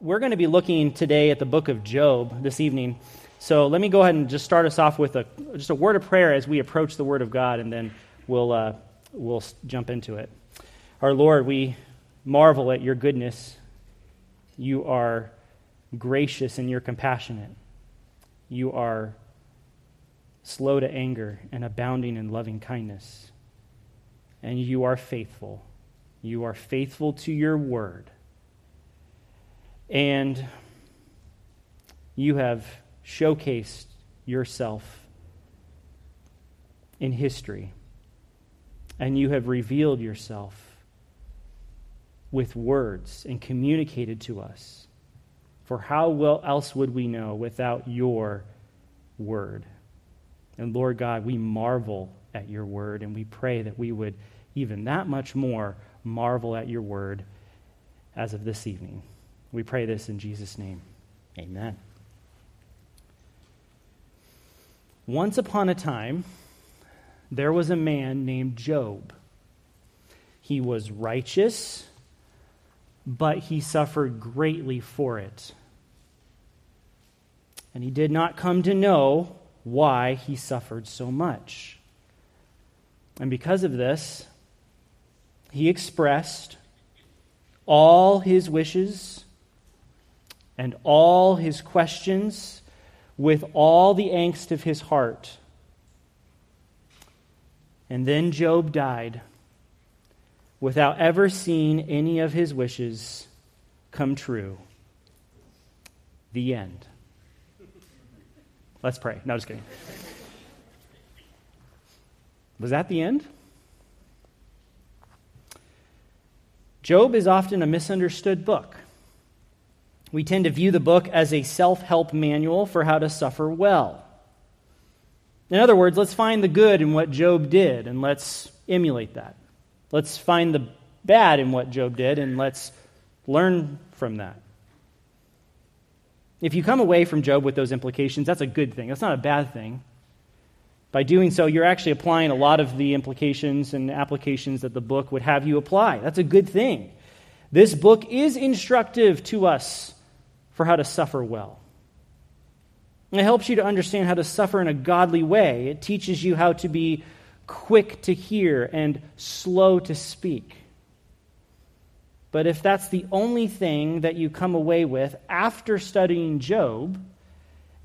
we're going to be looking today at the book of Job this evening. So let me go ahead and just start us off with a, just a word of prayer as we approach the Word of God, and then we'll, uh, we'll jump into it. Our Lord, we marvel at your goodness. You are gracious and you're compassionate. You are slow to anger and abounding in loving kindness. And you are faithful. You are faithful to your word. And you have showcased yourself in history. And you have revealed yourself with words and communicated to us. For how well else would we know without your word? And Lord God, we marvel at your word, and we pray that we would even that much more marvel at your word as of this evening. We pray this in Jesus' name. Amen. Once upon a time, there was a man named Job. He was righteous, but he suffered greatly for it. And he did not come to know why he suffered so much. And because of this, he expressed all his wishes and all his questions with all the angst of his heart. And then Job died without ever seeing any of his wishes come true. The end. Let's pray. No, just kidding. Was that the end? Job is often a misunderstood book. We tend to view the book as a self help manual for how to suffer well. In other words, let's find the good in what Job did and let's emulate that. Let's find the bad in what Job did and let's learn from that. If you come away from Job with those implications, that's a good thing. That's not a bad thing. By doing so, you're actually applying a lot of the implications and applications that the book would have you apply. That's a good thing. This book is instructive to us for how to suffer well. It helps you to understand how to suffer in a godly way. It teaches you how to be quick to hear and slow to speak. But if that's the only thing that you come away with after studying Job,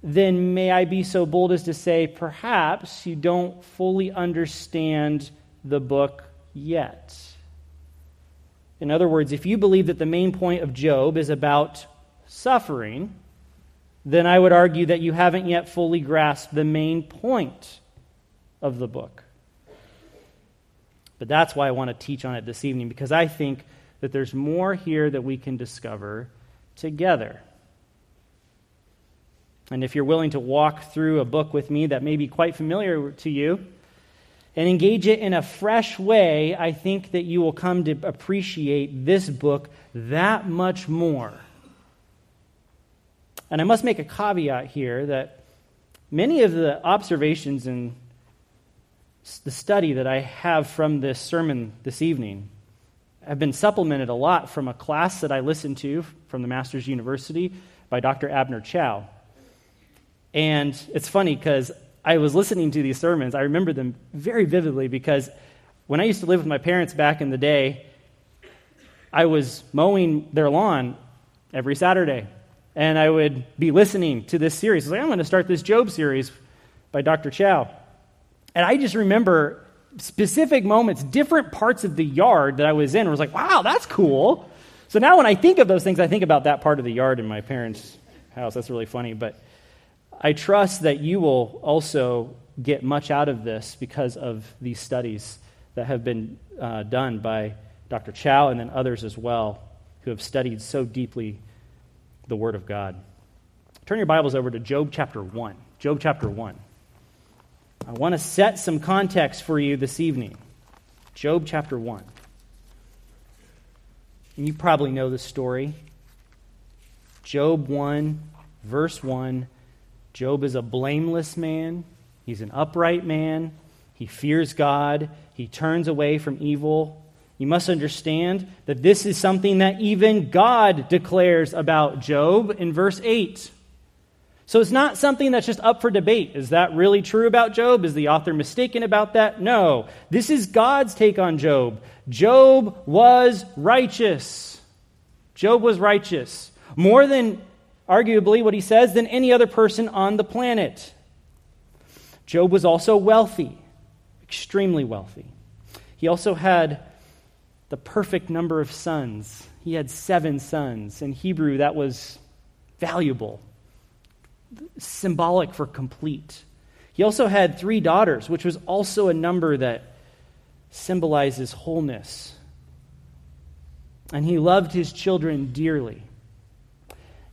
then may I be so bold as to say perhaps you don't fully understand the book yet. In other words, if you believe that the main point of Job is about suffering, then I would argue that you haven't yet fully grasped the main point of the book. But that's why I want to teach on it this evening, because I think that there's more here that we can discover together. And if you're willing to walk through a book with me that may be quite familiar to you and engage it in a fresh way, I think that you will come to appreciate this book that much more. And I must make a caveat here that many of the observations and the study that I have from this sermon this evening have been supplemented a lot from a class that I listened to from the Masters University by Dr. Abner Chou. And it's funny because I was listening to these sermons. I remember them very vividly because when I used to live with my parents back in the day, I was mowing their lawn every Saturday. And I would be listening to this series. I was like, I'm going to start this Job series by Dr. Chou. And I just remember specific moments, different parts of the yard that I was in, I was like, wow, that's cool. So now when I think of those things, I think about that part of the yard in my parents' house. That's really funny. But I trust that you will also get much out of this because of these studies that have been uh, done by Dr. Chou and then others as well who have studied so deeply the Word of God. Turn your Bibles over to Job chapter 1. Job chapter 1. I want to set some context for you this evening. Job chapter 1. And you probably know the story. Job 1, verse 1. Job is a blameless man, he's an upright man, he fears God, he turns away from evil, You must understand that this is something that even God declares about Job in verse 8. So it's not something that's just up for debate. Is that really true about Job? Is the author mistaken about that? No. This is God's take on Job. Job was righteous. Job was righteous. More than, arguably, what he says, than any other person on the planet. Job was also wealthy, extremely wealthy. He also had the perfect number of sons. He had seven sons. In Hebrew, that was valuable, symbolic for complete. He also had three daughters, which was also a number that symbolizes wholeness. And he loved his children dearly,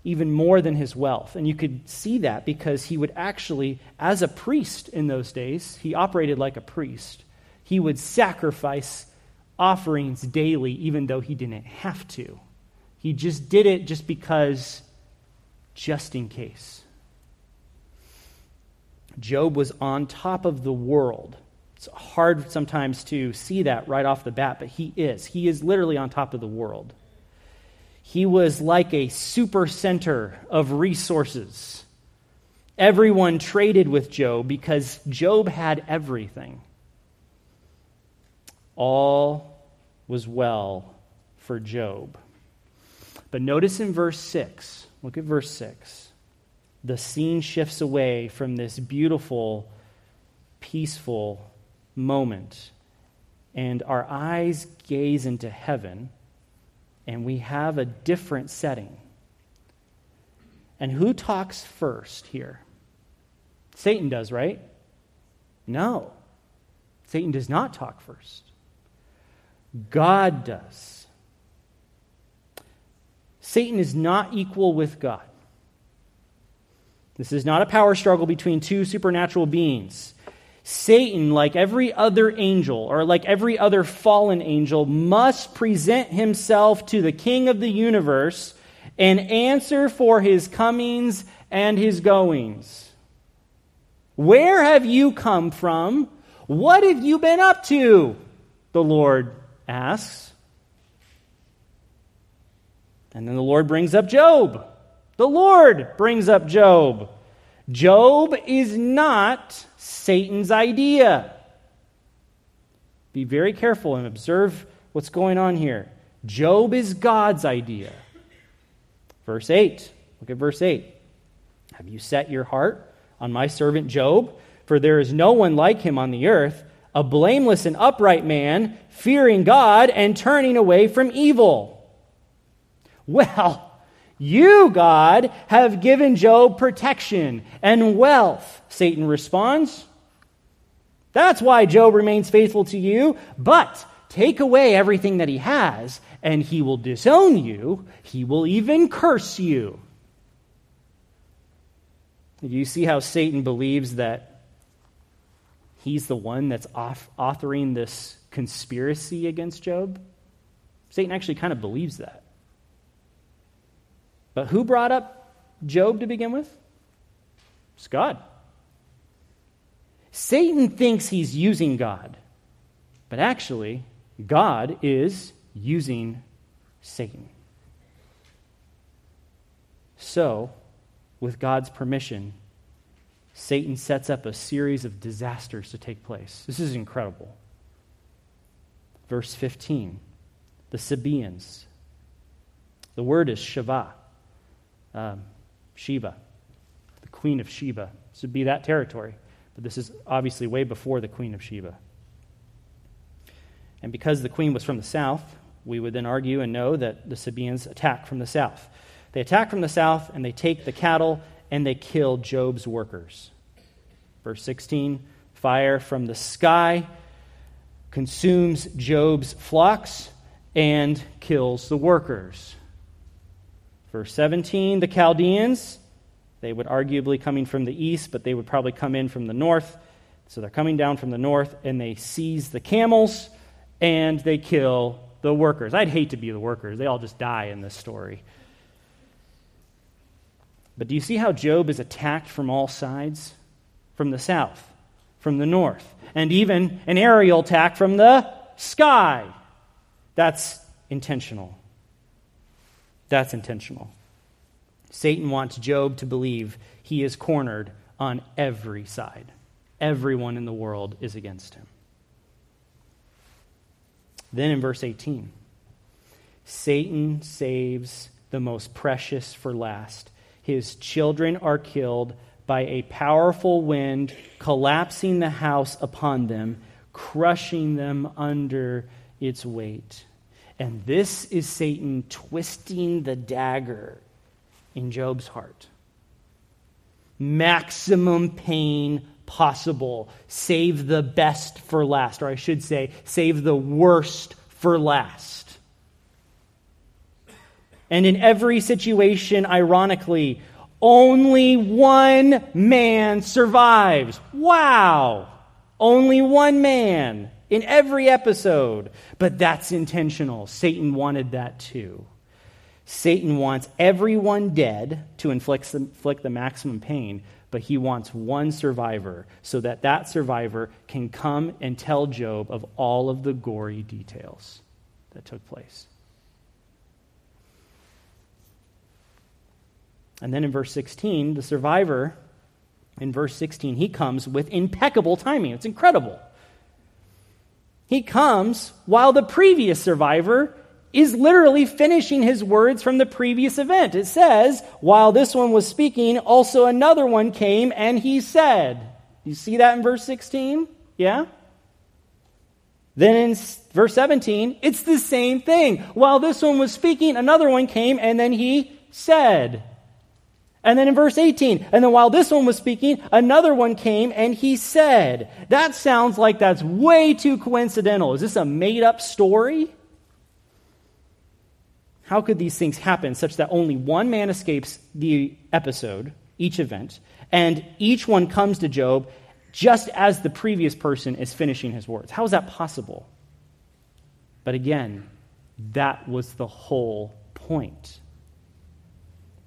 even more than his wealth. And you could see that because he would actually, as a priest in those days, he operated like a priest. He would sacrifice offerings daily, even though he didn't have to. He just did it just because, just in case. Job was on top of the world. It's hard sometimes to see that right off the bat, but he is. He is literally on top of the world. He was like a super center of resources. Everyone traded with Job because Job had everything all was well for Job. But notice in verse 6, look at verse 6. The scene shifts away from this beautiful, peaceful moment, and our eyes gaze into heaven, and we have a different setting. And who talks first here? Satan does, right? No. Satan does not talk first. God does. Satan is not equal with God. This is not a power struggle between two supernatural beings. Satan, like every other angel, or like every other fallen angel, must present himself to the king of the universe and answer for his comings and his goings. Where have you come from? What have you been up to? The Lord asks. And then the Lord brings up Job. The Lord brings up Job. Job is not Satan's idea. Be very careful and observe what's going on here. Job is God's idea. Verse 8. Look at verse 8. Have you set your heart on my servant Job? For there is no one like him on the earth a blameless and upright man, fearing God and turning away from evil. Well, you, God, have given Job protection and wealth, Satan responds. That's why Job remains faithful to you, but take away everything that he has, and he will disown you. He will even curse you. Do you see how Satan believes that he's the one that's off, authoring this conspiracy against Job? Satan actually kind of believes that. But who brought up Job to begin with? It's God. Satan thinks he's using God, but actually, God is using Satan. So, with God's permission, Satan sets up a series of disasters to take place. This is incredible. Verse 15 the Sabaeans. The word is Shiva, um, Sheba, the queen of Sheba. This would be that territory, but this is obviously way before the queen of Sheba. And because the queen was from the south, we would then argue and know that the Sabaeans attack from the south. They attack from the south and they take the cattle and they kill Job's workers. Verse 16 fire from the sky consumes Job's flocks and kills the workers. Verse 17 the Chaldeans, they would arguably coming from the east, but they would probably come in from the north. So they're coming down from the north and they seize the camels and they kill the workers. I'd hate to be the workers. They all just die in this story. But do you see how Job is attacked from all sides? From the south, from the north, and even an aerial attack from the sky. That's intentional. That's intentional. Satan wants Job to believe he is cornered on every side. Everyone in the world is against him. Then in verse 18, Satan saves the most precious for last. His children are killed by a powerful wind, collapsing the house upon them, crushing them under its weight. And this is Satan twisting the dagger in Job's heart. Maximum pain possible. Save the best for last, or I should say, save the worst for last. And in every situation, ironically, only one man survives. Wow! Only one man in every episode. But that's intentional. Satan wanted that too. Satan wants everyone dead to inflict, inflict the maximum pain, but he wants one survivor so that that survivor can come and tell Job of all of the gory details that took place. And then in verse 16, the survivor, in verse 16, he comes with impeccable timing. It's incredible. He comes while the previous survivor is literally finishing his words from the previous event. It says, while this one was speaking, also another one came and he said. You see that in verse 16? Yeah? Then in verse 17, it's the same thing. While this one was speaking, another one came and then he said. And then in verse 18, and then while this one was speaking, another one came and he said. That sounds like that's way too coincidental. Is this a made up story? How could these things happen such that only one man escapes the episode, each event, and each one comes to Job just as the previous person is finishing his words? How is that possible? But again, that was the whole point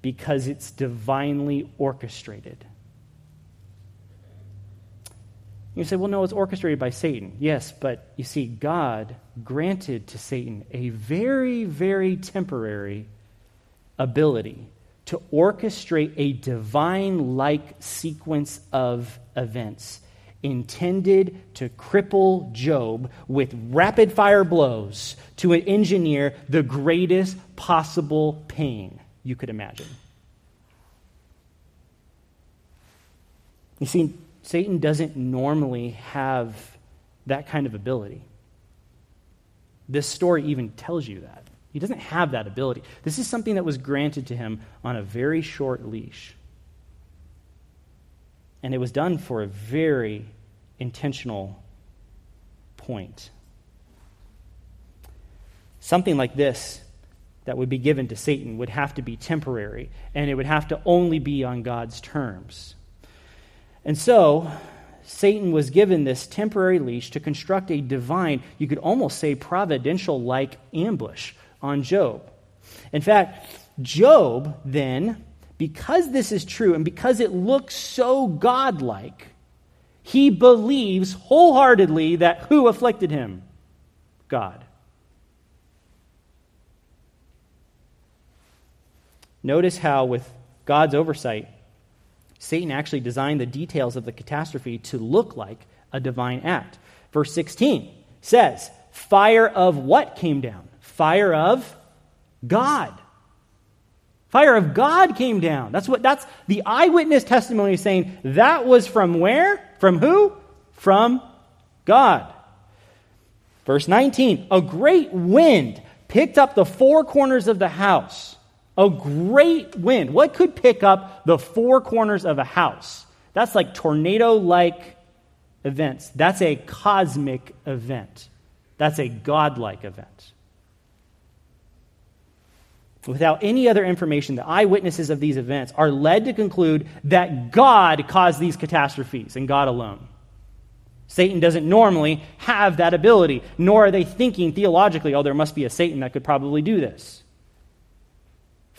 because it's divinely orchestrated. You say, well, no, it's orchestrated by Satan. Yes, but you see, God granted to Satan a very, very temporary ability to orchestrate a divine like sequence of events intended to cripple Job with rapid fire blows to engineer the greatest possible pain you could imagine. You see, Satan doesn't normally have that kind of ability. This story even tells you that. He doesn't have that ability. This is something that was granted to him on a very short leash. And it was done for a very intentional point. Something like this that would be given to Satan would have to be temporary, and it would have to only be on God's terms. And so, Satan was given this temporary leash to construct a divine, you could almost say providential like ambush on Job. In fact, Job then, because this is true and because it looks so godlike, he believes wholeheartedly that who afflicted him? God. Notice how, with God's oversight, Satan actually designed the details of the catastrophe to look like a divine act. Verse 16 says, Fire of what came down? Fire of God. Fire of God came down. That's what that's the eyewitness testimony saying that was from where? From who? From God. Verse 19, a great wind picked up the four corners of the house a great wind. What could pick up the four corners of a house? That's like tornado like events. That's a cosmic event. That's a godlike event. Without any other information, the eyewitnesses of these events are led to conclude that God caused these catastrophes and God alone. Satan doesn't normally have that ability, nor are they thinking theologically, oh, there must be a Satan that could probably do this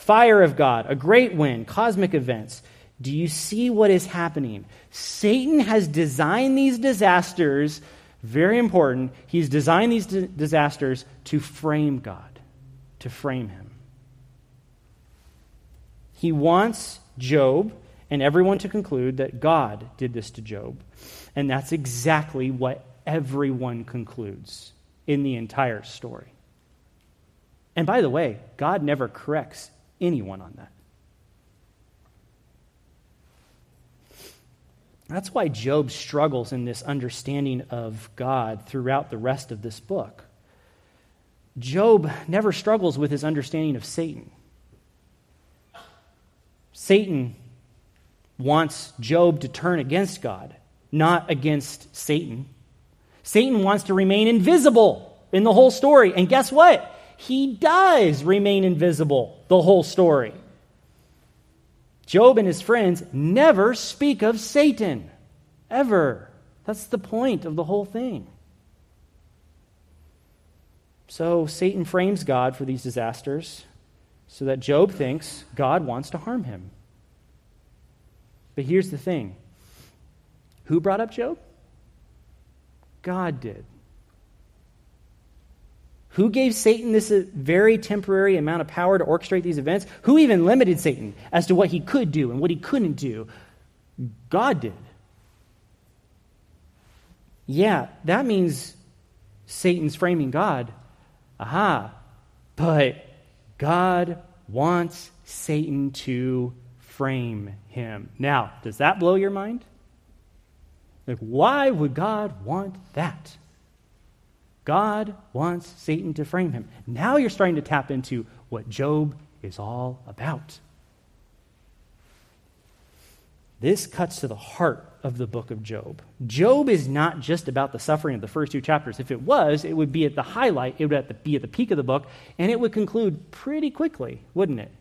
fire of God, a great wind, cosmic events. Do you see what is happening? Satan has designed these disasters Very important. He's designed these disasters to frame God, to frame him. He wants Job and everyone to conclude that God did this to Job. And that's exactly what everyone concludes in the entire story. And by the way, God never corrects anyone on that. That's why Job struggles in this understanding of God throughout the rest of this book. Job never struggles with his understanding of Satan. Satan wants Job to turn against God, not against Satan. Satan wants to remain invisible in the whole story. And guess what? He does remain invisible the whole story. Job and his friends never speak of Satan, ever. That's the point of the whole thing. So Satan frames God for these disasters so that Job thinks God wants to harm him. But here's the thing who brought up Job? God did. Who gave Satan this uh, very temporary amount of power to orchestrate these events? Who even limited Satan as to what he could do and what he couldn't do? God did. Yeah, that means Satan's framing God. Aha. But God wants Satan to frame him. Now, does that blow your mind? Like, why would God want that? God wants Satan to frame him. Now you're starting to tap into what Job is all about. This cuts to the heart of the book of Job. Job is not just about the suffering of the first two chapters. If it was, it would be at the highlight, it would be at the peak of the book, and it would conclude pretty quickly, wouldn't it?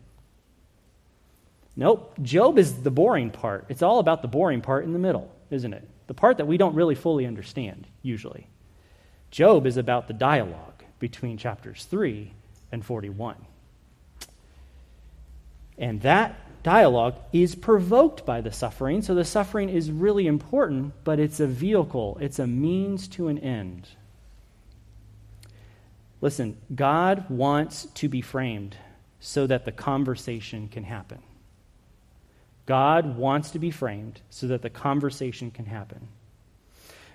Nope. Job is the boring part. It's all about the boring part in the middle, isn't it? The part that we don't really fully understand, usually. Job is about the dialogue between chapters 3 and 41. And that dialogue is provoked by the suffering, so the suffering is really important, but it's a vehicle, it's a means to an end. Listen, God wants to be framed so that the conversation can happen. God wants to be framed so that the conversation can happen.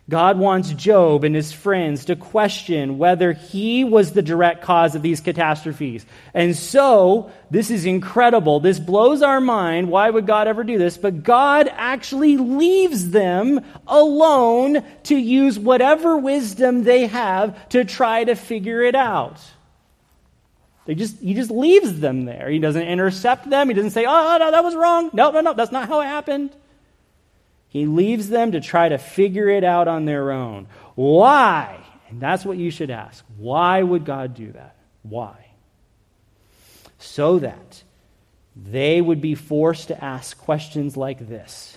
God wants Job and his friends to question whether he was the direct cause of these catastrophes. And so, this is incredible. This blows our mind. Why would God ever do this? But God actually leaves them alone to use whatever wisdom they have to try to figure it out. They just, he just leaves them there. He doesn't intercept them. He doesn't say, oh, no, that was wrong. No, no, no, that's not how it happened. He leaves them to try to figure it out on their own. Why? And that's what you should ask. Why would God do that? Why? So that they would be forced to ask questions like this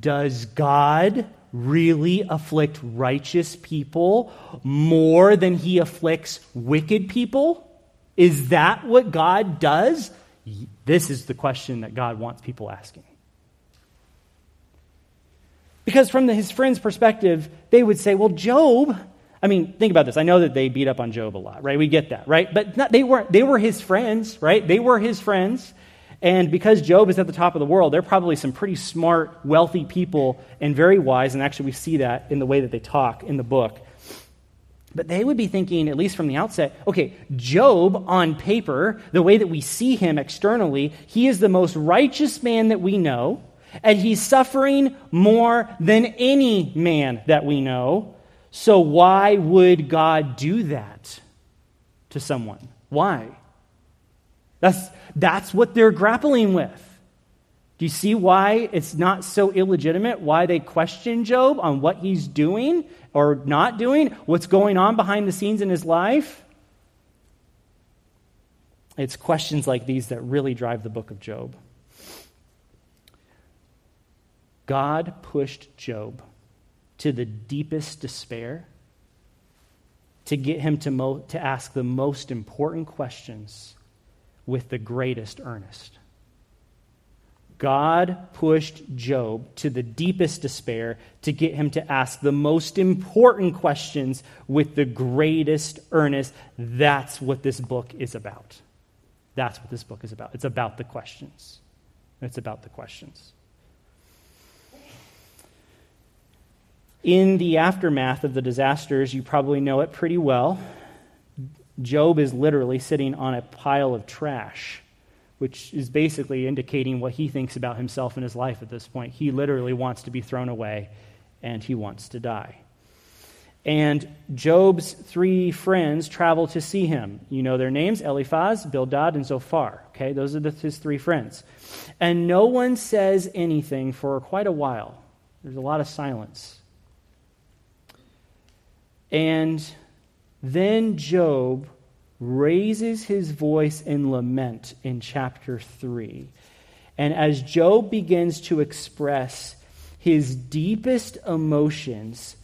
Does God really afflict righteous people more than he afflicts wicked people? Is that what God does? This is the question that God wants people asking. Because from the, his friend's perspective, they would say, well, Job, I mean, think about this. I know that they beat up on Job a lot, right? We get that, right? But not, they, weren't, they were his friends, right? They were his friends. And because Job is at the top of the world, they're probably some pretty smart, wealthy people and very wise. And actually, we see that in the way that they talk in the book. But they would be thinking, at least from the outset, okay, Job on paper, the way that we see him externally, he is the most righteous man that we know, and he's suffering more than any man that we know. So why would God do that to someone? Why? That's, that's what they're grappling with. Do you see why it's not so illegitimate? Why they question Job on what he's doing or not doing? What's going on behind the scenes in his life? It's questions like these that really drive the book of Job. God pushed Job to the deepest despair to get him to, mo- to ask the most important questions with the greatest earnest. God pushed Job to the deepest despair to get him to ask the most important questions with the greatest earnest. That's what this book is about. That's what this book is about. It's about the questions. It's about the questions. In the aftermath of the disasters, you probably know it pretty well. Job is literally sitting on a pile of trash, which is basically indicating what he thinks about himself and his life at this point. He literally wants to be thrown away and he wants to die. And Job's three friends travel to see him. You know their names Eliphaz, Bildad, and Zophar. Okay, those are the, his three friends. And no one says anything for quite a while. There's a lot of silence. And then Job raises his voice in lament in chapter 3. And as Job begins to express his deepest emotions,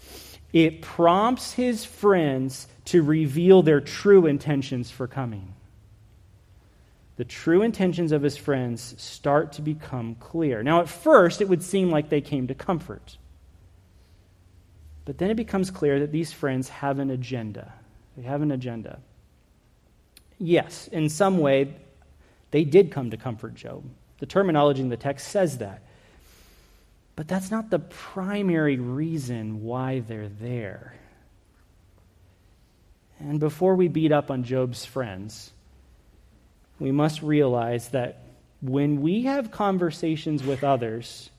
it prompts his friends to reveal their true intentions for coming. The true intentions of his friends start to become clear. Now, at first, it would seem like they came to comfort. But then it becomes clear that these friends have an agenda. They have an agenda. Yes, in some way, they did come to comfort Job. The terminology in the text says that. But that's not the primary reason why they're there. And before we beat up on Job's friends, we must realize that when we have conversations with others,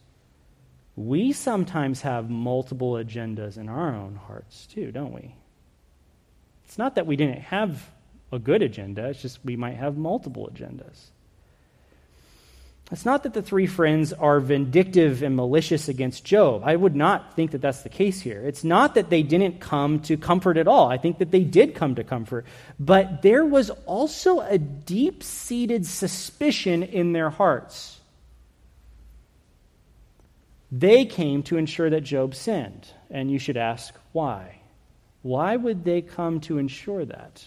we sometimes have multiple agendas in our own hearts too, don't we? It's not that we didn't have a good agenda, it's just we might have multiple agendas. It's not that the three friends are vindictive and malicious against Job. I would not think that that's the case here. It's not that they didn't come to comfort at all. I think that they did come to comfort. But there was also a deep seated suspicion in their hearts. They came to ensure that Job sinned. And you should ask, why? Why would they come to ensure that?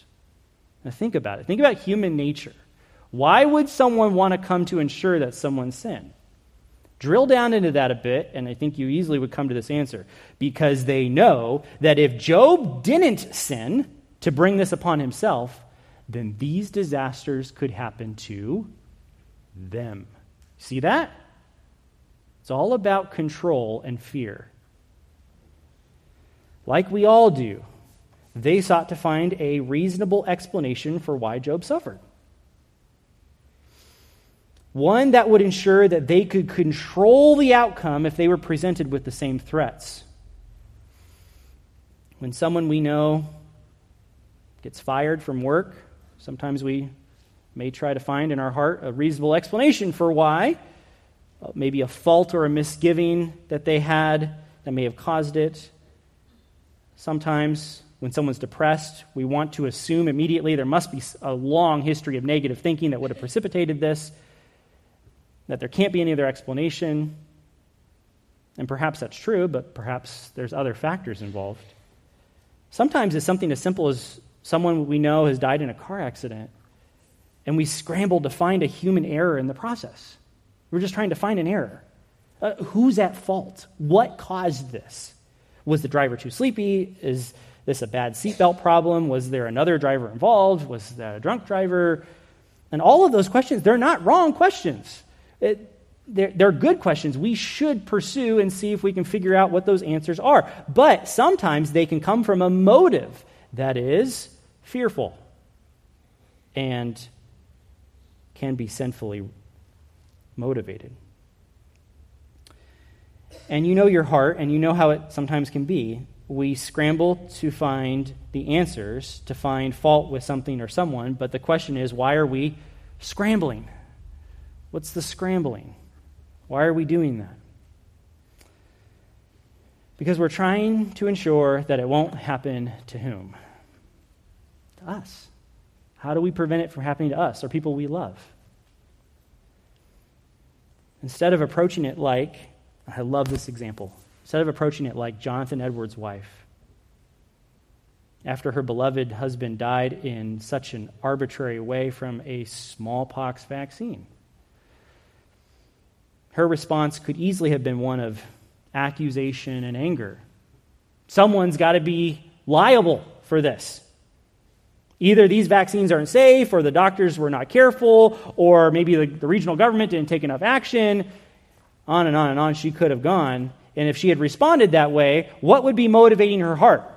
Now, think about it. Think about human nature. Why would someone want to come to ensure that someone sinned? Drill down into that a bit, and I think you easily would come to this answer. Because they know that if Job didn't sin to bring this upon himself, then these disasters could happen to them. See that? It's all about control and fear. Like we all do, they sought to find a reasonable explanation for why Job suffered. One that would ensure that they could control the outcome if they were presented with the same threats. When someone we know gets fired from work, sometimes we may try to find in our heart a reasonable explanation for why. Uh, maybe a fault or a misgiving that they had that may have caused it. Sometimes, when someone's depressed, we want to assume immediately there must be a long history of negative thinking that would have precipitated this, that there can't be any other explanation. And perhaps that's true, but perhaps there's other factors involved. Sometimes it's something as simple as someone we know has died in a car accident, and we scramble to find a human error in the process. We're just trying to find an error. Uh, who's at fault? What caused this? Was the driver too sleepy? Is this a bad seatbelt problem? Was there another driver involved? Was that a drunk driver? And all of those questions, they're not wrong questions. It, they're, they're good questions. We should pursue and see if we can figure out what those answers are. But sometimes they can come from a motive that is fearful and can be sinfully motivated. And you know your heart, and you know how it sometimes can be. We scramble to find the answers, to find fault with something or someone, but the question is why are we scrambling? What's the scrambling? Why are we doing that? Because we're trying to ensure that it won't happen to whom? To us. How do we prevent it from happening to us or people we love? Instead of approaching it like, I love this example, instead of approaching it like Jonathan Edwards' wife, after her beloved husband died in such an arbitrary way from a smallpox vaccine. her response could easily have been one of accusation and anger. Someone's got to be liable for this. Either these vaccines aren't safe, or the doctors were not careful, or maybe the, the, regional government didn't take enough action. On and on and on she could have gone. And if she had responded that way, what would be motivating her heart?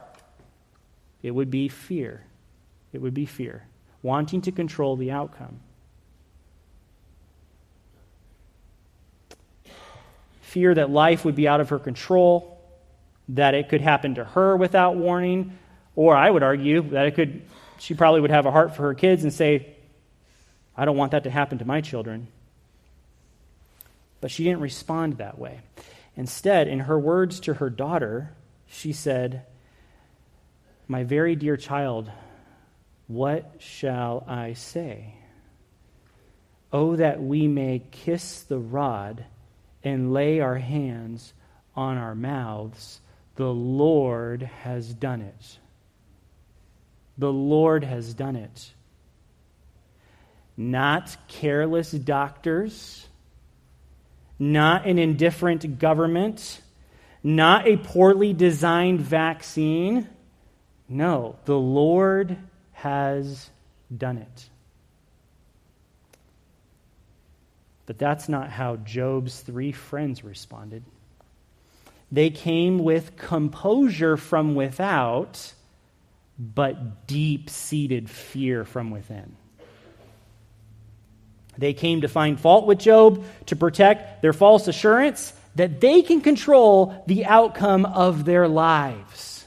It would be fear. It would be fear, wanting to control the outcome. Fear that life would be out of her control, that it could happen to her without warning, or I would argue that it could she probably would have a heart for her kids and say, I don't want that to happen to my children. But she didn't respond that way. Instead, in her words to her daughter, she said, My very dear child, what shall I say? Oh, that we may kiss the rod and lay our hands on our mouths. The Lord has done it. The Lord has done it. Not careless doctors, not an indifferent government, not a poorly designed vaccine. No, the Lord has done it. But that's not how Job's three friends responded. They came with composure from without but deep seated fear from within. They came to find fault with Job to protect their false assurance that they can control the outcome of their lives.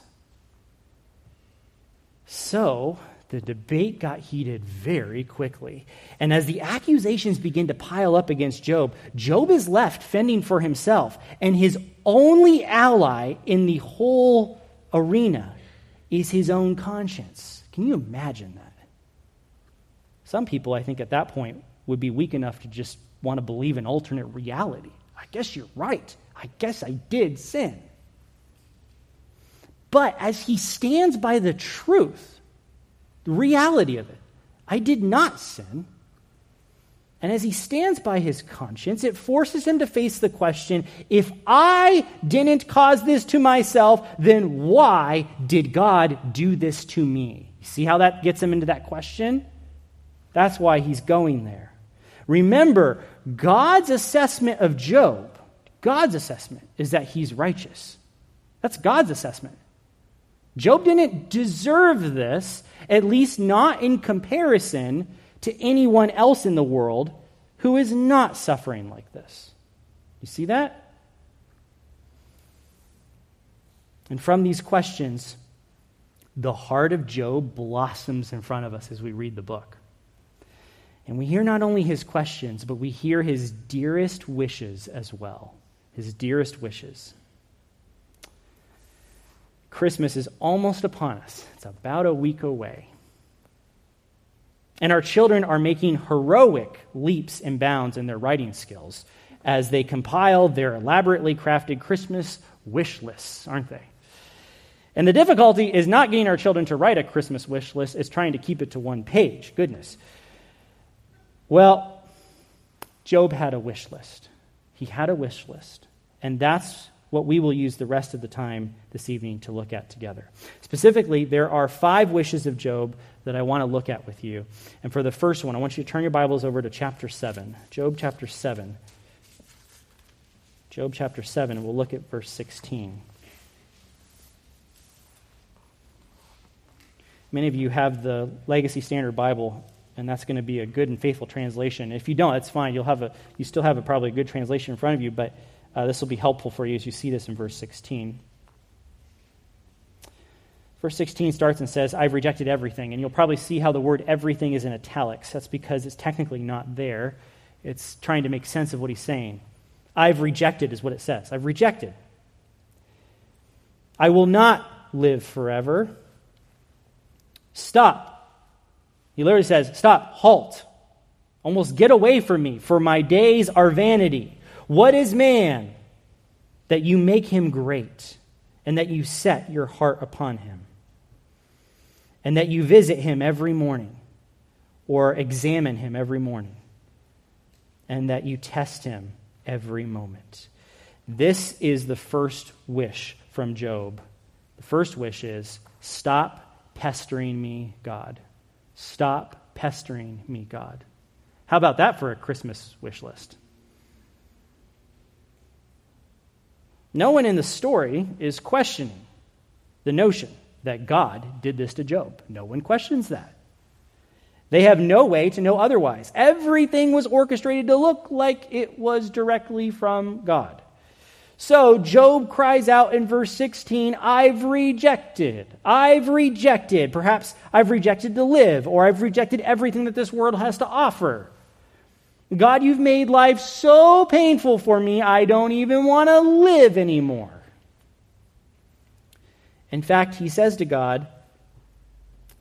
So, the debate got heated very quickly. And as the accusations begin to pile up against Job, Job is left fending for himself. And his only ally in the whole arena is his own conscience. Can you imagine that? Some people, I think, at that point would be weak enough to just want to believe in alternate reality. I guess you're right. I guess I did sin. But as he stands by the truth, the reality of it, I did not sin. And as he stands by his conscience, it forces him to face the question if I didn't cause this to myself, then why did God do this to me? See how that gets him into that question? That's why he's going there. Remember, God's assessment of Job, God's assessment is that he's righteous. That's God's assessment. Job didn't deserve this, at least not in comparison to anyone else in the world who is not suffering like this. You see that? And from these questions, the heart of Job blossoms in front of us as we read the book. And we hear not only his questions, but we hear his dearest wishes as well. His dearest wishes. Christmas is almost upon us, it's about a week away. And our children are making heroic leaps and bounds in their writing skills as they compile their elaborately crafted Christmas wish lists, aren't they? And the difficulty is not getting our children to write a Christmas wish list, it's trying to keep it to one page. Goodness. Well, Job had a wish list. He had a wish list. And that's what we will use the rest of the time this evening to look at together. Specifically, there are five wishes of Job that I want to look at with you. And for the first one, I want you to turn your Bibles over to chapter 7. Job chapter 7. Job chapter 7, and we'll look at verse 16. Many of you have the Legacy Standard Bible, and that's going to be a good and faithful translation. If you don't, that's fine. You'll have a, you still have a, probably a good translation in front of you, but uh, this will be helpful for you as you see this in verse 16. Verse 16 starts and says, I've rejected everything. And you'll probably see how the word everything is in italics. That's because it's technically not there. It's trying to make sense of what he's saying. I've rejected is what it says. I've rejected. I will not live forever. Stop. He literally says, Stop, halt. Almost get away from me, for my days are vanity. What is man that you make him great and that you set your heart upon him? And that you visit him every morning or examine him every morning and that you test him every moment. This is the first wish from Job. The first wish is stop pestering me, God. Stop pestering me, God. How about that for a Christmas wish list? No one in the story is questioning the notion that God did this to Job. No one questions that. They have no way to know otherwise. Everything was orchestrated to look like it was directly from God. So Job cries out in verse 16, I've rejected. I've rejected. Perhaps I've rejected to live, or I've rejected everything that this world has to offer. God, you've made life so painful for me, I don't even want to live anymore. In fact, he says to God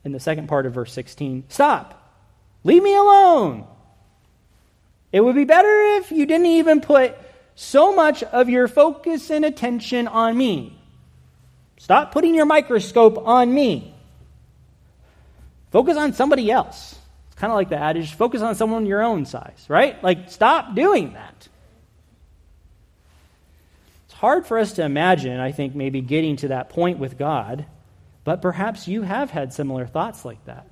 in the second part of verse 16, Stop. Leave me alone. It would be better if you didn't even put so much of your focus and attention on me. Stop putting your microscope on me. Focus on somebody else. Kind of like the adage focus on someone your own size, right? Like, stop doing that. It's hard for us to imagine, I think, maybe getting to that point with God, but perhaps you have had similar thoughts like that.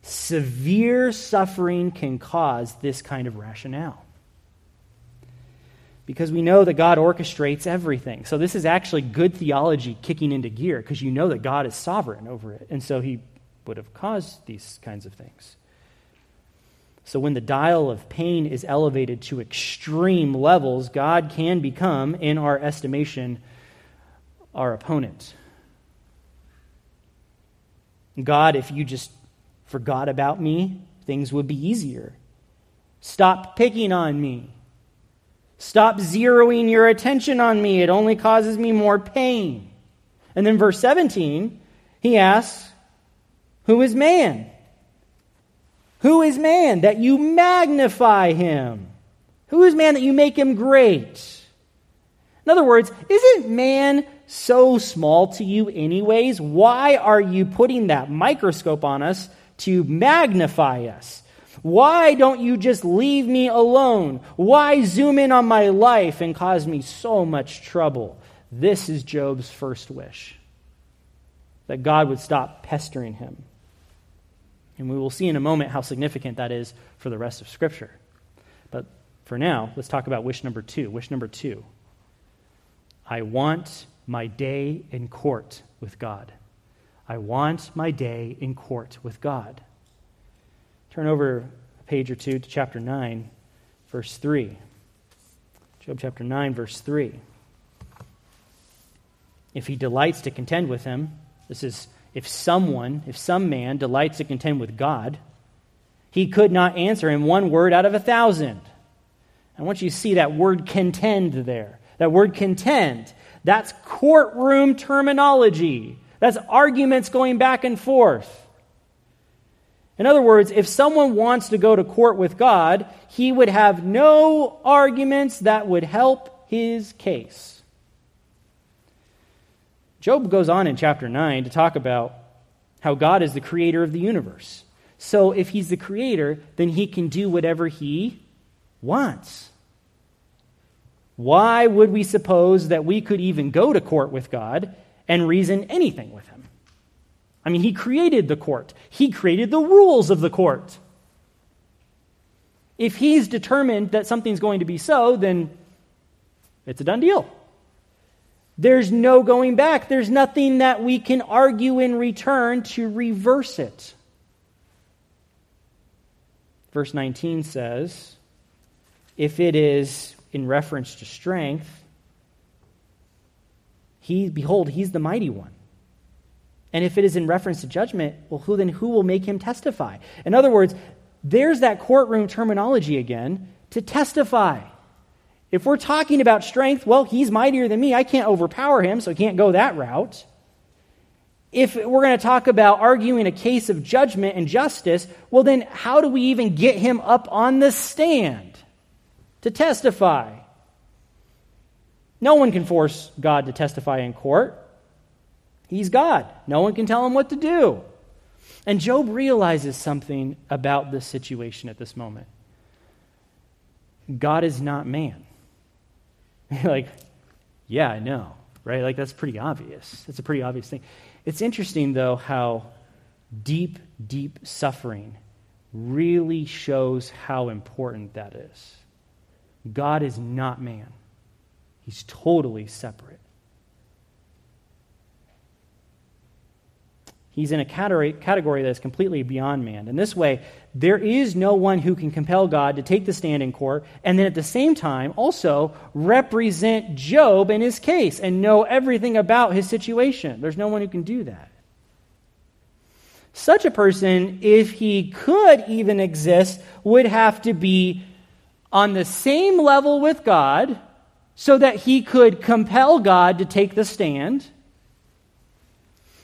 Severe suffering can cause this kind of rationale. Because we know that God orchestrates everything. So, this is actually good theology kicking into gear because you know that God is sovereign over it. And so, He would have caused these kinds of things. So, when the dial of pain is elevated to extreme levels, God can become, in our estimation, our opponent. God, if you just forgot about me, things would be easier. Stop picking on me. Stop zeroing your attention on me. It only causes me more pain. And then, verse 17, he asks, Who is man? Who is man that you magnify him? Who is man that you make him great? In other words, isn't man so small to you, anyways? Why are you putting that microscope on us to magnify us. Why don't you just leave me alone? Why zoom in on my life and cause me so much trouble? This is Job's first wish that God would stop pestering him. And we will see in a moment how significant that is for the rest of Scripture. But for now, let's talk about wish number two. Wish number two I want my day in court with God. I want my day in court with God. Turn over a page or two to chapter 9, verse 3. Job chapter 9, verse 3. If he delights to contend with him, this is if someone, if some man delights to contend with God, he could not answer him one word out of a thousand. I want you to see that word contend there. That word contend, that's courtroom terminology. That's arguments going back and forth. In other words, if someone wants to go to court with God, he would have no arguments that would help his case. Job goes on in chapter 9 to talk about how God is the creator of the universe. So if he's the creator, then he can do whatever he wants. Why would we suppose that we could even go to court with God and reason anything with him. I mean, he created the court, he created the rules of the court. If he's determined that something's going to be so, then it's a done deal. There's no going back. There's nothing that we can argue in return to reverse it. Verse 19 says, if it is in reference to strength, he, behold, he's the mighty one. And if it is in reference to judgment, well, who then who will make him testify? In other words, there's that courtroom terminology again to testify. If we're talking about strength, well, he's mightier than me. I can't overpower him, so I can't go that route. If we're going to talk about arguing a case of judgment and justice, well, then how do we even get him up on the stand to testify? No one can force God to testify in court. He's God. No one can tell him what to do. And Job realizes something about this situation at this moment. God is not man. like, yeah, I know, right? Like, that's pretty obvious. That's a pretty obvious thing. It's interesting, though, how deep, deep suffering really shows how important that is. God is not man, He's totally separate. He's in a category, that is completely beyond man. In this way, there is no one who can compel God to take the stand in court and then at the same time also represent Job in his case and know everything about his situation. There's no one who can do that. Such a person, if he could even exist, would have to be on the same level with God so that he could compel God to take the stand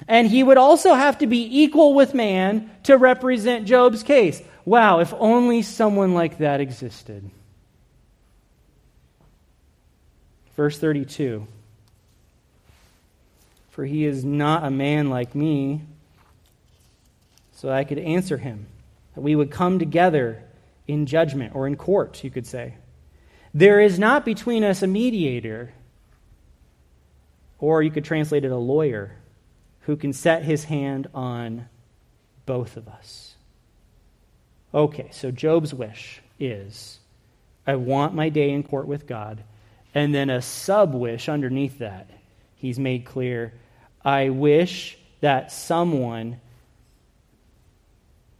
and he would also have to be equal with man to represent Job's case. Wow, if only someone like that existed. Verse 32 For he is not a man like me, so I could answer him, that we would come together in judgment, or in court, you could say. There is not between us a mediator, or you could translate it a lawyer who can set his hand on both of us. Okay, so Job's wish is I want my day in court with God. And then a sub wish underneath that, he's made clear I wish that someone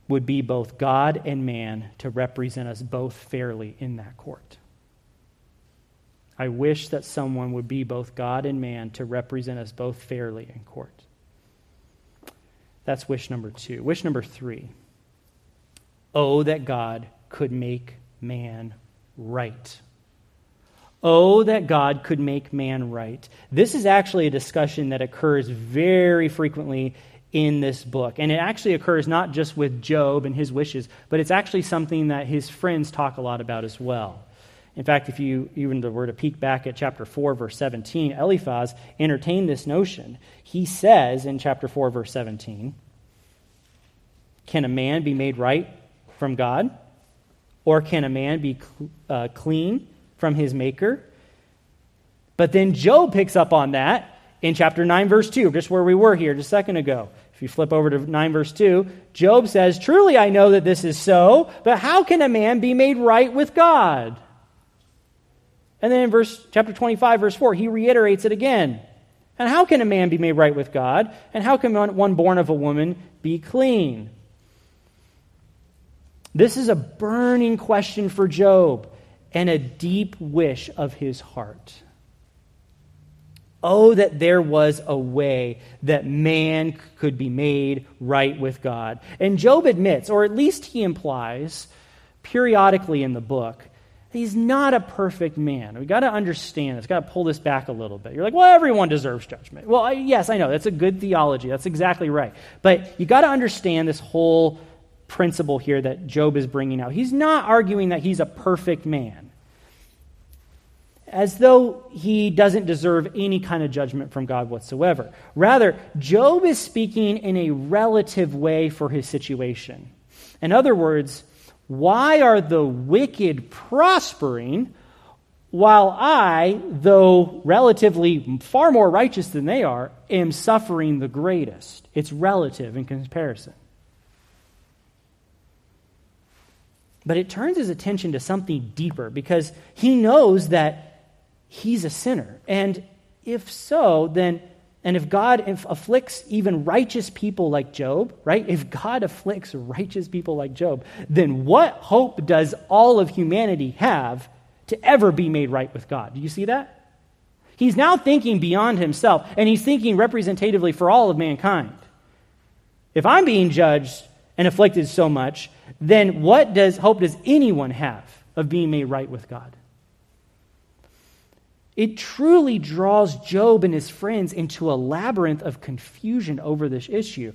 would be both God and man to represent us both fairly in that court. I wish that someone would be both God and man to represent us both fairly in court. That's wish number two. Wish number three Oh, that God could make man right. Oh, that God could make man right. This is actually a discussion that occurs very frequently in this book. And it actually occurs not just with Job and his wishes, but it's actually something that his friends talk a lot about as well. In fact, if you even were to peek back at chapter 4, verse 17, Eliphaz entertained this notion. He says in chapter 4, verse 17, Can a man be made right from God? Or can a man be uh, clean from his maker? But then Job picks up on that in chapter 9, verse 2, just where we were here just a second ago. If you flip over to 9, verse 2, Job says, Truly I know that this is so, but how can a man be made right with God? And then in verse chapter 25, verse 4, he reiterates it again. And how can a man be made right with God? And how can one born of a woman be clean? This is a burning question for Job and a deep wish of his heart. Oh, that there was a way that man could be made right with God. And Job admits, or at least he implies periodically in the book, He's not a perfect man. We've got to understand this. We've got to pull this back a little bit. You're like, well, everyone deserves judgment. Well, I, yes, I know. That's a good theology. That's exactly right. But you've got to understand this whole principle here that Job is bringing out. He's not arguing that he's a perfect man, as though he doesn't deserve any kind of judgment from God whatsoever. Rather, Job is speaking in a relative way for his situation. In other words, why are the wicked prospering while I, though relatively far more righteous than they are, am suffering the greatest? It's relative in comparison. But it turns his attention to something deeper because he knows that he's a sinner. And if so, then and if God afflicts even righteous people like Job, right? If God afflicts righteous people like Job, then what hope does all of humanity have to ever be made right with God? Do you see that? He's now thinking beyond himself, and he's thinking representatively for all of mankind. If I'm being judged and afflicted so much, then what does hope does anyone have of being made right with God? It truly draws Job and his friends into a labyrinth of confusion over this issue.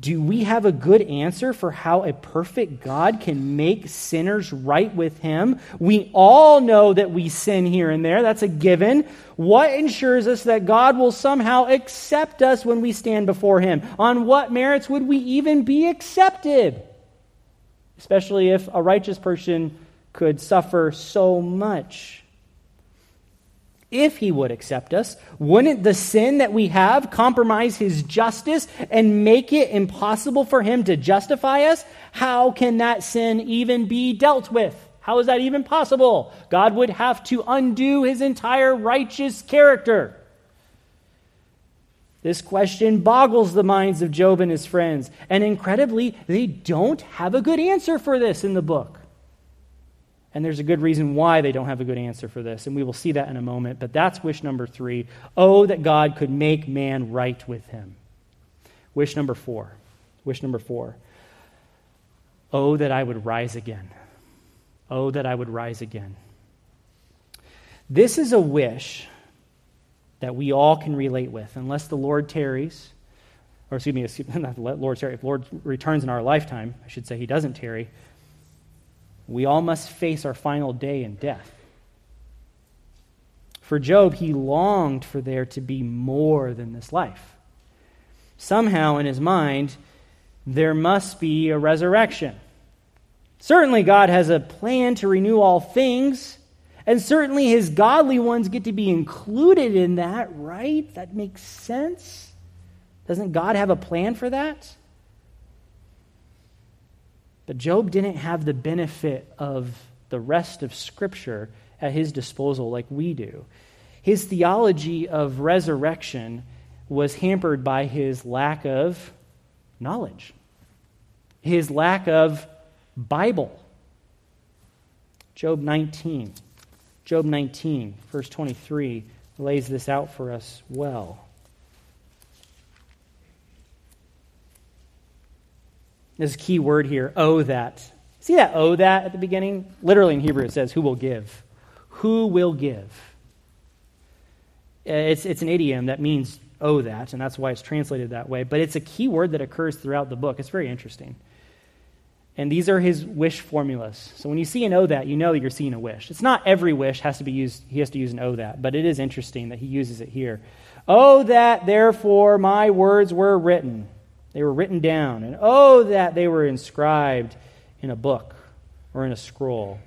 Do we have a good answer for how a perfect God can make sinners right with him? We all know that we sin here and there. That's a given. What ensures us that God will somehow accept us when we stand before him? On what merits would we even be accepted? Especially if a righteous person could suffer so much? If he would accept us, wouldn't the sin that we have compromise his justice and make it impossible for him to justify us? How can that sin even be dealt with? How is that even possible? God would have to undo his entire righteous character. This question boggles the minds of Job and his friends. And incredibly, they don't have a good answer for this in the book. And there's a good reason why they don't have a good answer for this. And we will see that in a moment. But that's wish number three. Oh, that God could make man right with him. Wish number four. Wish number four. Oh, that I would rise again. Oh, that I would rise again. This is a wish that we all can relate with, unless the Lord tarries, or excuse me, excuse, not the Lord tarry, if Lord returns in our lifetime, I should say he doesn't tarry, we all must face our final day in death. For Job, he longed for there to be more than this life. Somehow in his mind, there must be a resurrection. Certainly, God has a plan to renew all things, and certainly his godly ones get to be included in that, right? That makes sense. Doesn't God have a plan for that? But Job didn't have the benefit of the rest of Scripture at his disposal like we do. His theology of resurrection was hampered by his lack of knowledge, his lack of Bible. Job 19. Job 19, verse 23, lays this out for us well. There's a key word here, oh that. See that oh that at the beginning? Literally in Hebrew it says, who will give? Who will give? Uh, it's, it's an idiom that means oh that, and that's why it's translated that way. But it's a key word that occurs throughout the book. It's very interesting. And these are his wish formulas. So when you see an O that, you know you're seeing a wish. It's not every wish has to be used, he has to use an O that, but it is interesting that he uses it here. Oh, that therefore my words were written. They were written down. And oh, that they were inscribed in a book or in a scroll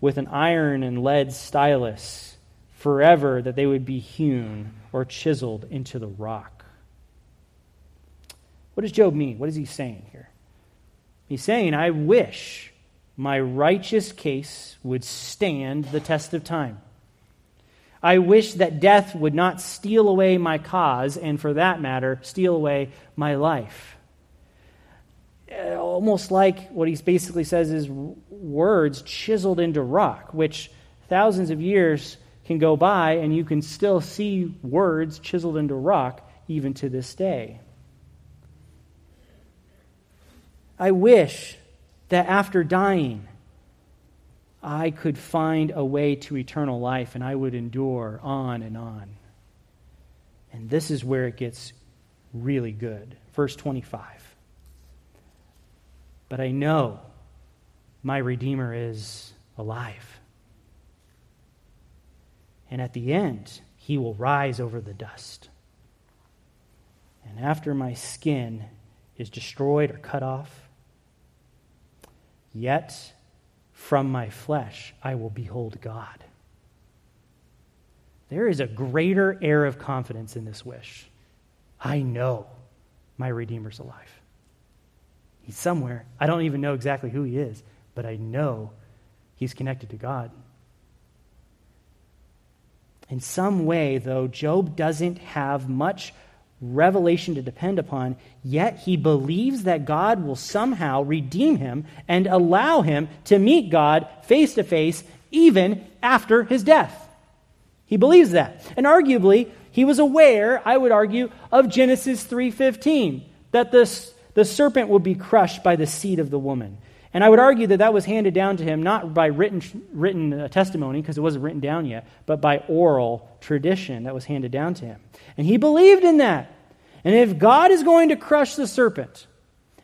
with an iron and lead stylus forever, that they would be hewn or chiseled into the rock. What does Job mean? What is he saying here? He's saying, I wish my righteous case would stand the test of time. I wish that death would not steal away my cause, and for that matter, steal away my life. Uh, almost like what he basically says is words chiseled into rock, which thousands of years can go by, and you can still see words chiseled into rock even to this day. I wish that after dying, I could find a way to eternal life and I would endure on and on. And this is where it gets really good. Verse 25. But I know my Redeemer is alive. And at the end, he will rise over the dust. And after my skin is destroyed or cut off, Yet from my flesh I will behold God. There is a greater air of confidence in this wish. I know my Redeemer's alive. He's somewhere. I don't even know exactly who he is, but I know he's connected to God. In some way, though, Job doesn't have much revelation to depend upon, yet he believes that God will somehow redeem him and allow him to meet God face to face even after his death. He believes that. And arguably, he was aware, I would argue, of Genesis 3:15, that the, the serpent would be crushed by the seed of the woman. And I would argue that that was handed down to him not by written, written uh, testimony, because it wasn't written down yet, but by oral tradition that was handed down to him. And he believed in that. And if God is going to crush the serpent,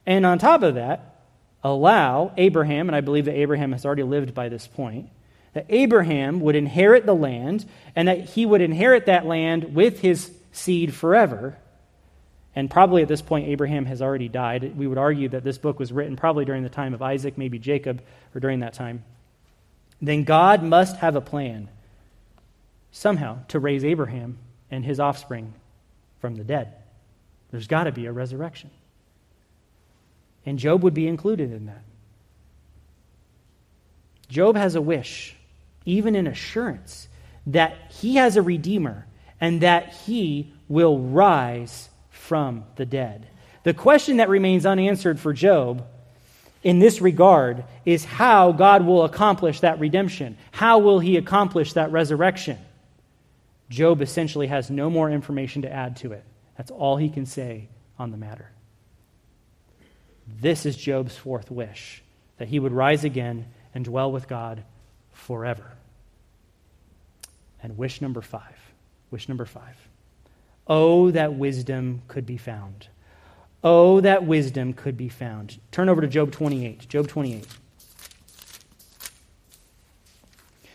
and on top of that, allow Abraham, and I believe that Abraham has already lived by this point, that Abraham would inherit the land, and that he would inherit that land with his seed forever. And probably at this point, Abraham has already died. We would argue that this book was written probably during the time of Isaac, maybe Jacob, or during that time. then God must have a plan somehow to raise Abraham and his offspring from the dead. There's got to be a resurrection. And Job would be included in that. Job has a wish, even an assurance, that he has a redeemer and that he will rise from the dead. The question that remains unanswered for Job in this regard is how God will accomplish that redemption. How will he accomplish that resurrection? Job essentially has no more information to add to it. That's all he can say on the matter. This is Job's fourth wish that he would rise again and dwell with God forever. And wish number five. Wish number five. Oh, that wisdom could be found. Oh, that wisdom could be found. Turn over to Job 28. Job 28.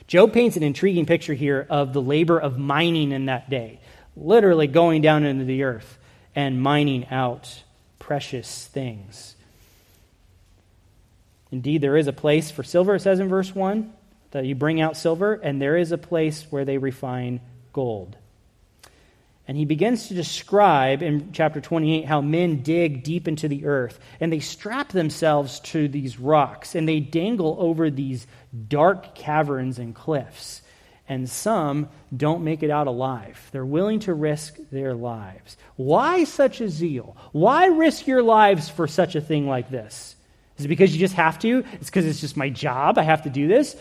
Job paints an intriguing picture here of the labor of mining in that day, literally going down into the earth and mining out precious things. Indeed, there is a place for silver, it says in verse 1, that you bring out silver, and there is a place where they refine gold. And he begins to describe in chapter 28 how men dig deep into the earth and they strap themselves to these rocks and they dangle over these dark caverns and cliffs. And some don't make it out alive. They're willing to risk their lives. Why such a zeal? Why risk your lives for such a thing like this? Is it because you just have to? It's because it's just my job. I have to do this?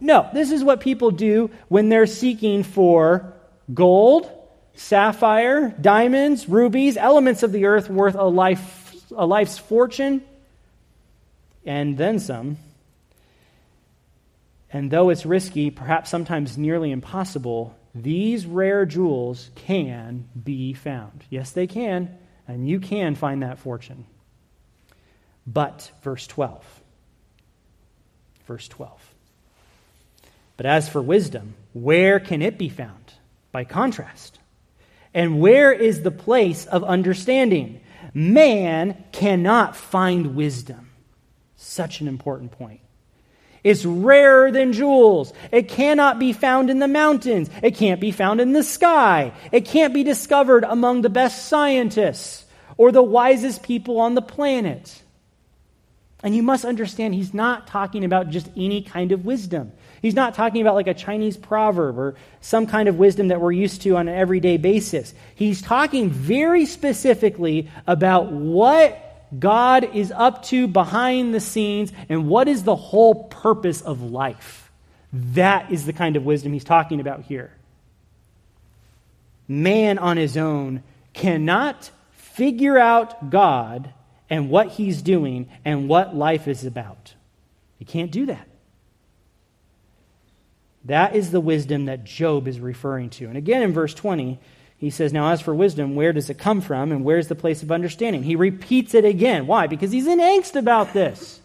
No, this is what people do when they're seeking for gold sapphire, diamonds, rubies, elements of the earth worth a, life, a life's fortune, and then some. And though it's risky, perhaps sometimes nearly impossible, these rare jewels can be found. Yes, they can, and you can find that fortune. But, verse 12. Verse 12. But as for wisdom, where can it be found? By contrast, and where is the place of understanding? Man cannot find wisdom. Such an important point. It's rarer than jewels. It cannot be found in the mountains. It can't be found in the sky. It can't be discovered among the best scientists or the wisest people on the planet. And you must understand, he's not talking about just any kind of wisdom. He's not talking about like a Chinese proverb or some kind of wisdom that we're used to on an everyday basis. He's talking very specifically about what God is up to behind the scenes and what is the whole purpose of life. That is the kind of wisdom he's talking about here. Man on his own cannot figure out God and what he's doing and what life is about. He can't do that. That is the wisdom that Job is referring to. And again in verse 20, he says, Now, as for wisdom, where does it come from and where's the place of understanding? He repeats it again. Why? Because he's in angst about this.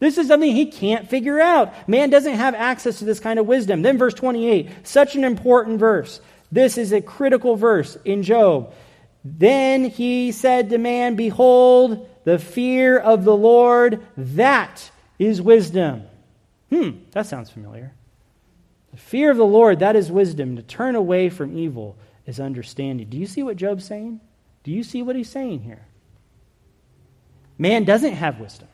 This is something he can't figure out. Man doesn't have access to this kind of wisdom. Then, verse 28, such an important verse. This is a critical verse in Job. Then he said to man, Behold, the fear of the Lord, that is wisdom. Hmm, that sounds familiar. The fear of the Lord, that is wisdom. To turn away from evil is understanding. Do you see what Job's saying? Do you see what he's saying here? Man doesn't have wisdom.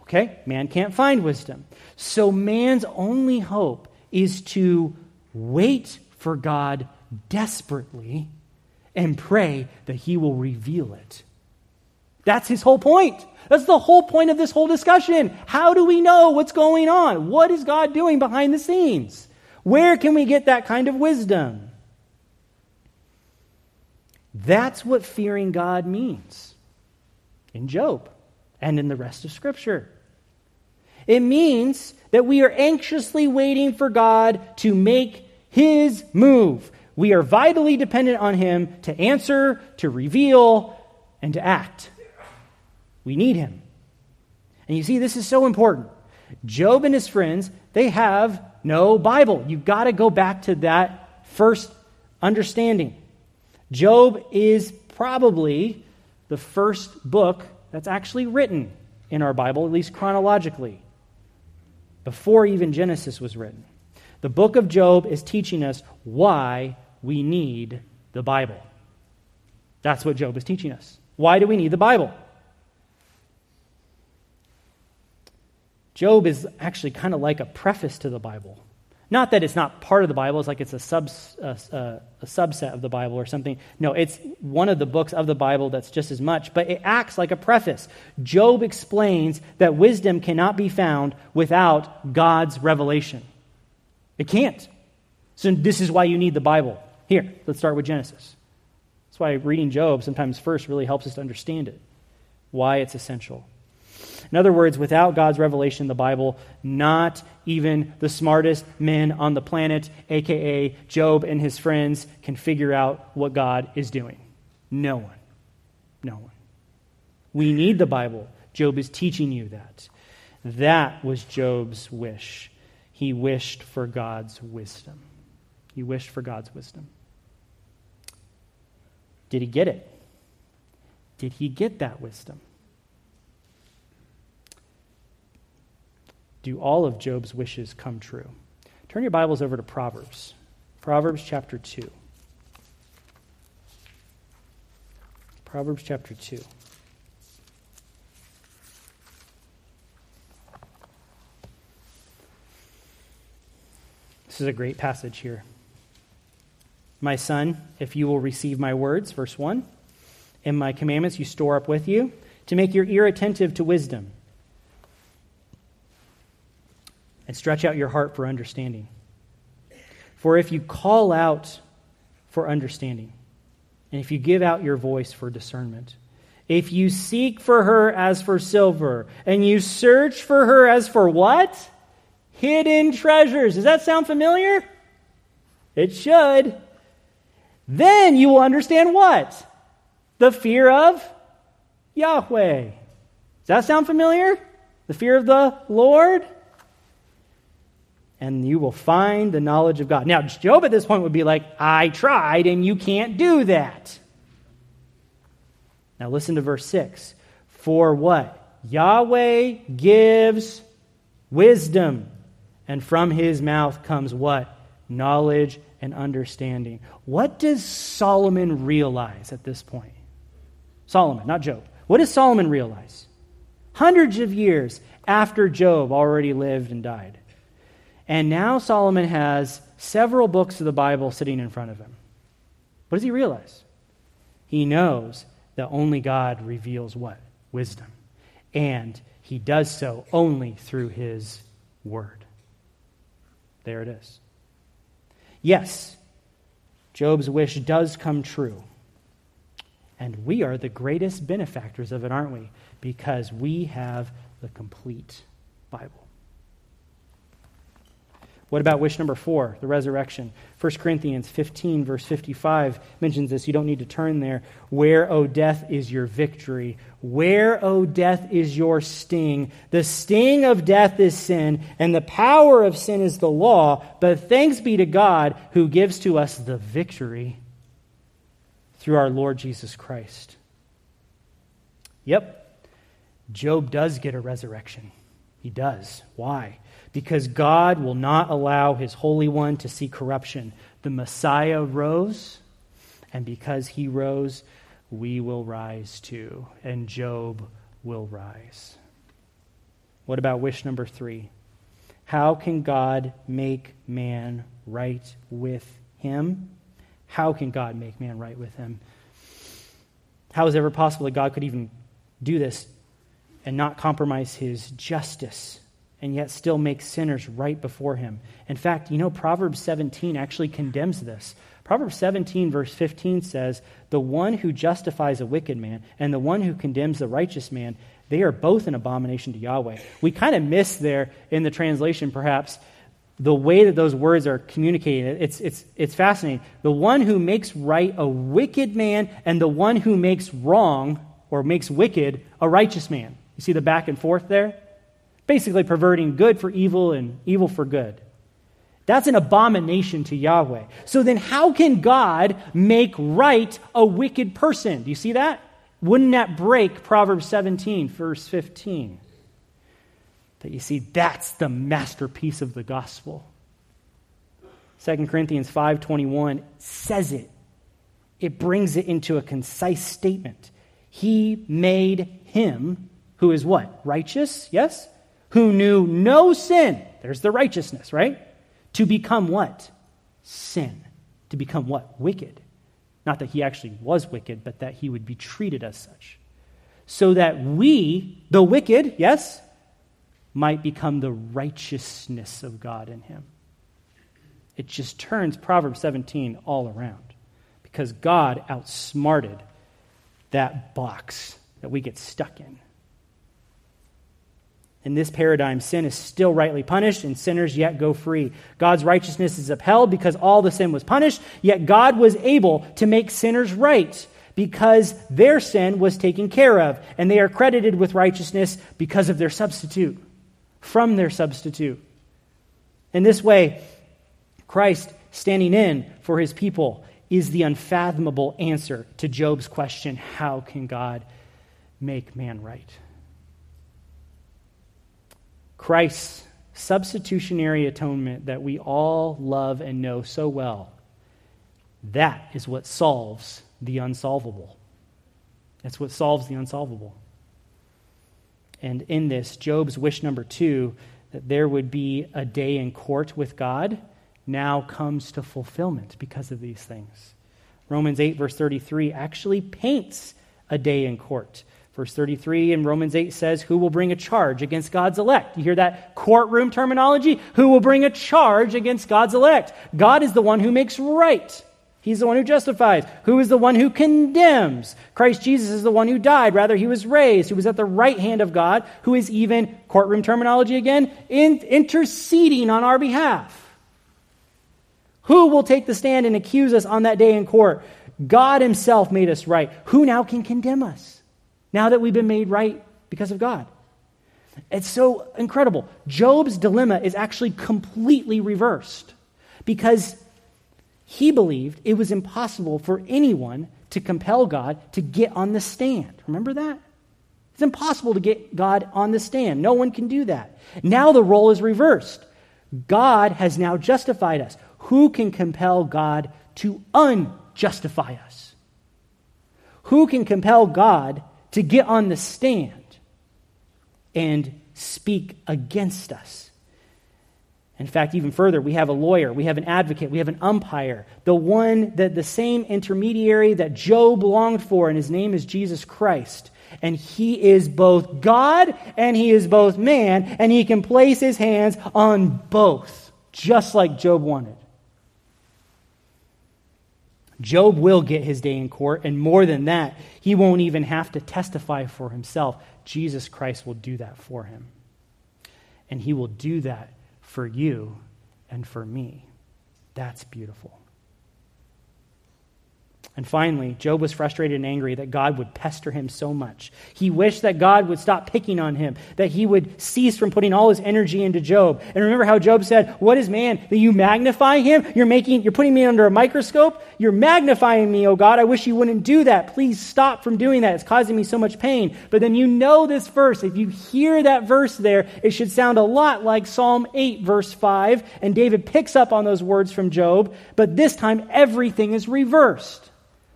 Okay? Man can't find wisdom. So man's only hope is to wait for God desperately and pray that he will reveal it. That's his whole point. That's the whole point of this whole discussion. How do we know what's going on? What is God doing behind the scenes? Where can we get that kind of wisdom? That's what fearing God means in Job and in the rest of Scripture. It means that we are anxiously waiting for God to make his move. We are vitally dependent on him to answer, to reveal, and to act. We need him. And you see, this is so important. Job and his friends, they have no Bible. You've got to go back to that first understanding. Job is probably the first book that's actually written in our Bible, at least chronologically. before even Genesis was written. The book of Job is teaching us why we need the Bible. That's what Job is teaching us. Why do we need the Bible? Job is actually kind of like a preface to the Bible. Not that it's not part of the Bible, it's like it's a, a, a, subset of the Bible or something. No, it's one of the books of the Bible that's just as much, but it acts like a preface. Job explains that wisdom cannot be found without God's revelation. It can't. So, this is why you need the Bible. Here, let's start with Genesis. That's why reading Job sometimes first really helps us to understand it, why it's essential. In other words, without God's revelation the Bible, not even the smartest men on the planet, aka Job and his friends, can figure out what God is doing. No one. No one. We need the Bible. Job is teaching you that. That was Job's wish. He wished for God's wisdom. He wished for God's wisdom. Did he get it? Did he get that wisdom? Do all of Job's wishes come true? Turn your Bibles over to Proverbs. Proverbs chapter 2. Proverbs chapter 2. This is a great passage here. My son, if you will receive my words, verse 1, and my commandments you store up with you, to make your ear attentive to wisdom and stretch out your heart for understanding. For if you call out for understanding, and if you give out your voice for discernment, if you seek for her as for silver, and you search for her as for what? Hidden treasures. Does that sound familiar? It should. Then you will understand what? The fear of Yahweh. Does that sound familiar? The fear of the Lord? And you will find the knowledge of God. Now, Job at this point would be like, I tried, and you can't do that. Now, listen to verse 6. For what? Yahweh gives wisdom, and from his mouth comes what? Knowledge and understanding. What does Solomon realize at this point? Solomon, not Job. What does Solomon realize? Hundreds of years after Job already lived and died. And now Solomon has several books of the Bible sitting in front of him. What does he realize? He knows that only God reveals what? Wisdom. And he does so only through his word. There it is. Yes, Job's wish does come true. And we are the greatest benefactors of it, aren't we? Because we have the complete Bible. What about wish number four, the resurrection? 1 Corinthians 15, verse 55 mentions this. You don't need to turn there. Where, O death, is your victory? Where, O death, is your sting? The sting of death is sin, and the power of sin is the law. But thanks be to God who gives to us the victory through our Lord Jesus Christ. Yep, Job does get a resurrection. He does. Why? Because God will not allow his Holy One to see corruption. The Messiah rose, and because he rose, we will rise too, and Job will rise. What about wish number three? How can God make man right with him? How can God make man right with him? How is it ever possible that God could even do this and not compromise his justice and yet still make sinners right before him. In fact, you know, Proverbs 17 actually condemns this. Proverbs 17, verse 15 says, The one who justifies a wicked man and the one who condemns the righteous man, they are both an abomination to Yahweh. We kind of miss there in the translation, perhaps, the way that those words are communicated. It's, it's, it's fascinating. The one who makes right a wicked man and the one who makes wrong or makes wicked a righteous man. You see the back and forth there? Basically perverting good for evil and evil for good. That's an abomination to Yahweh. So then, how can God make right a wicked person? Do you see that? Wouldn't that break Proverbs 17, verse 15? That you see, that's the masterpiece of the gospel. 2 Corinthians 5:21 says it. It brings it into a concise statement. He made him who is what? Righteous? Yes? Who knew no sin. There's the righteousness, right? To become what? Sin. To become what? Wicked. Not that he actually was wicked, but that he would be treated as such. So that we, the wicked, yes, might become the righteousness of God in him. It just turns Proverbs 17 all around because God outsmarted that box that we get stuck in. In this paradigm, sin is still rightly punished, and sinners yet go free. God's righteousness is upheld because all the sin was punished, yet God was able to make sinners right because their sin was taken care of, and they are credited with righteousness because of their substitute, from their substitute. In this way, Christ standing in for his people is the unfathomable answer to Job's question how can God make man right? Christ's substitutionary atonement that we all love and know so well, that is what solves the unsolvable. That's what solves the unsolvable. And in this, Job's wish number two, that there would be a day in court with God, now comes to fulfillment because of these things. Romans 8, verse 33, actually paints a day in court. Verse 33 in Romans 8 says, Who will bring a charge against God's elect? You hear that courtroom terminology? Who will bring a charge against God's elect? God is the one who makes right. He's the one who justifies. Who is the one who condemns? Christ Jesus is the one who died. Rather, he was raised, who was at the right hand of God, who is even, courtroom terminology again, in, interceding on our behalf. Who will take the stand and accuse us on that day in court? God Himself made us right. Who now can condemn us? Now that we've been made right because of God. It's so incredible. Job's dilemma is actually completely reversed because he believed it was impossible for anyone to compel God to get on the stand. Remember that? It's impossible to get God on the stand. No one can do that. Now the role is reversed. God has now justified us. Who can compel God to unjustify us? Who can compel God to get on the stand and speak against us? In fact, even further, we have a lawyer, we have an advocate, we have an umpire, the one that the same intermediary that Job longed for, and his name is Jesus Christ. And he is both God and he is both man, and he can place his hands on both, just like Job wanted. Job will get his day in court, and more than that, he won't even have to testify for himself. Jesus Christ will do that for him. And he will do that for you and for me. That's beautiful. And finally, Job was frustrated and angry that God would pester him so much. He wished that God would stop picking on him, that he would cease from putting all his energy into Job. And remember how Job said, What is man that you magnify him? You're making you're putting me under a microscope? You're magnifying me, oh God. I wish you wouldn't do that. Please stop from doing that. It's causing me so much pain. But then you know this verse. If you hear that verse there, it should sound a lot like Psalm 8, verse 5. And David picks up on those words from Job, but this time everything is reversed.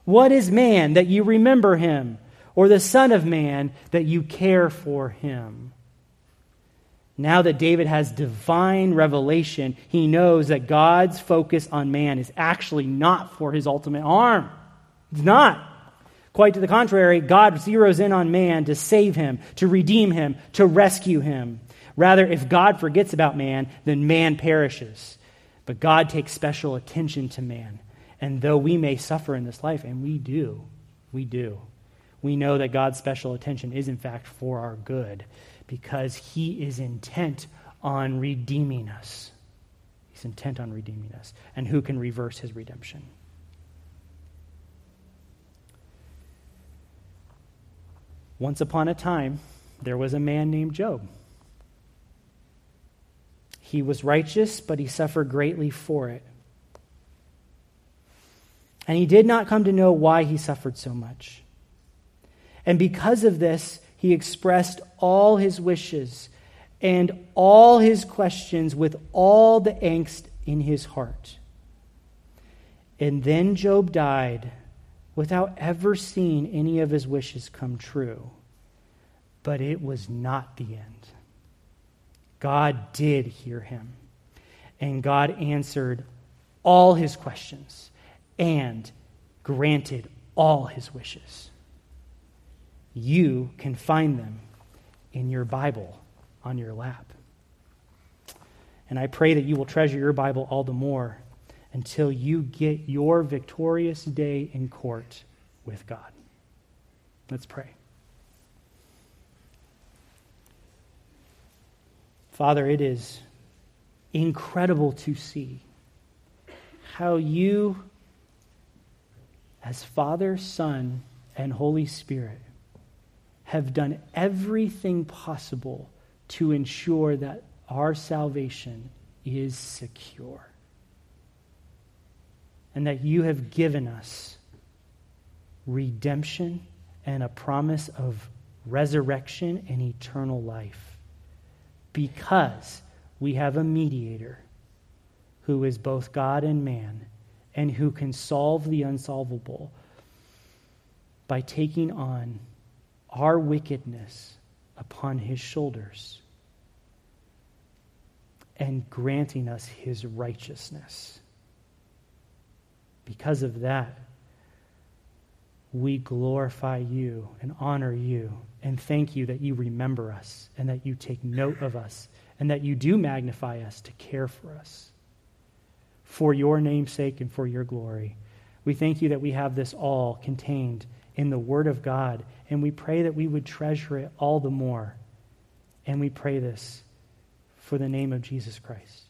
What is man that you remember him, or the Son of Man that you care for him? Now that David has divine revelation, he knows that God's focus on man is actually not for his ultimate harm. It's not. Quite to the contrary, God zeroes in on man to save him, to redeem him, to rescue him. Rather, if God forgets about man, then man perishes. But God takes special attention to man and though we may suffer in this life, and we do, we do, we know that God's special attention is, in fact, for our good because He is intent on redeeming us. He's intent on redeeming us. And who can reverse His redemption? Once upon a time, there was a man named Job. He was righteous, but he suffered greatly for it. And he did not come to know why he suffered so much. And because of this, he expressed all his wishes and all his questions with all the angst in his heart. And then Job died without ever seeing any of his wishes come true. But it was not the end. God did hear him, and God answered all his questions and granted all his wishes. You can find them in your Bible on your lap. And I pray that you will treasure your Bible all the more until you get your victorious day in court with God. Let's pray. Father, it is incredible to see how you, as Father, Son, and Holy Spirit, have done everything possible to ensure that our salvation is secure. And that you have given us redemption and a promise of resurrection and eternal life. Because we have a mediator who is both God and man and who can solve the unsolvable by taking on our wickedness upon his shoulders and granting us his righteousness. Because of that, we glorify you and honor you and thank you that you remember us and that you take note of us and that you do magnify us to care for us for your name's sake and for your glory. We thank you that we have this all contained in the Word of God, and we pray that we would treasure it all the more. And we pray this for the name of Jesus Christ.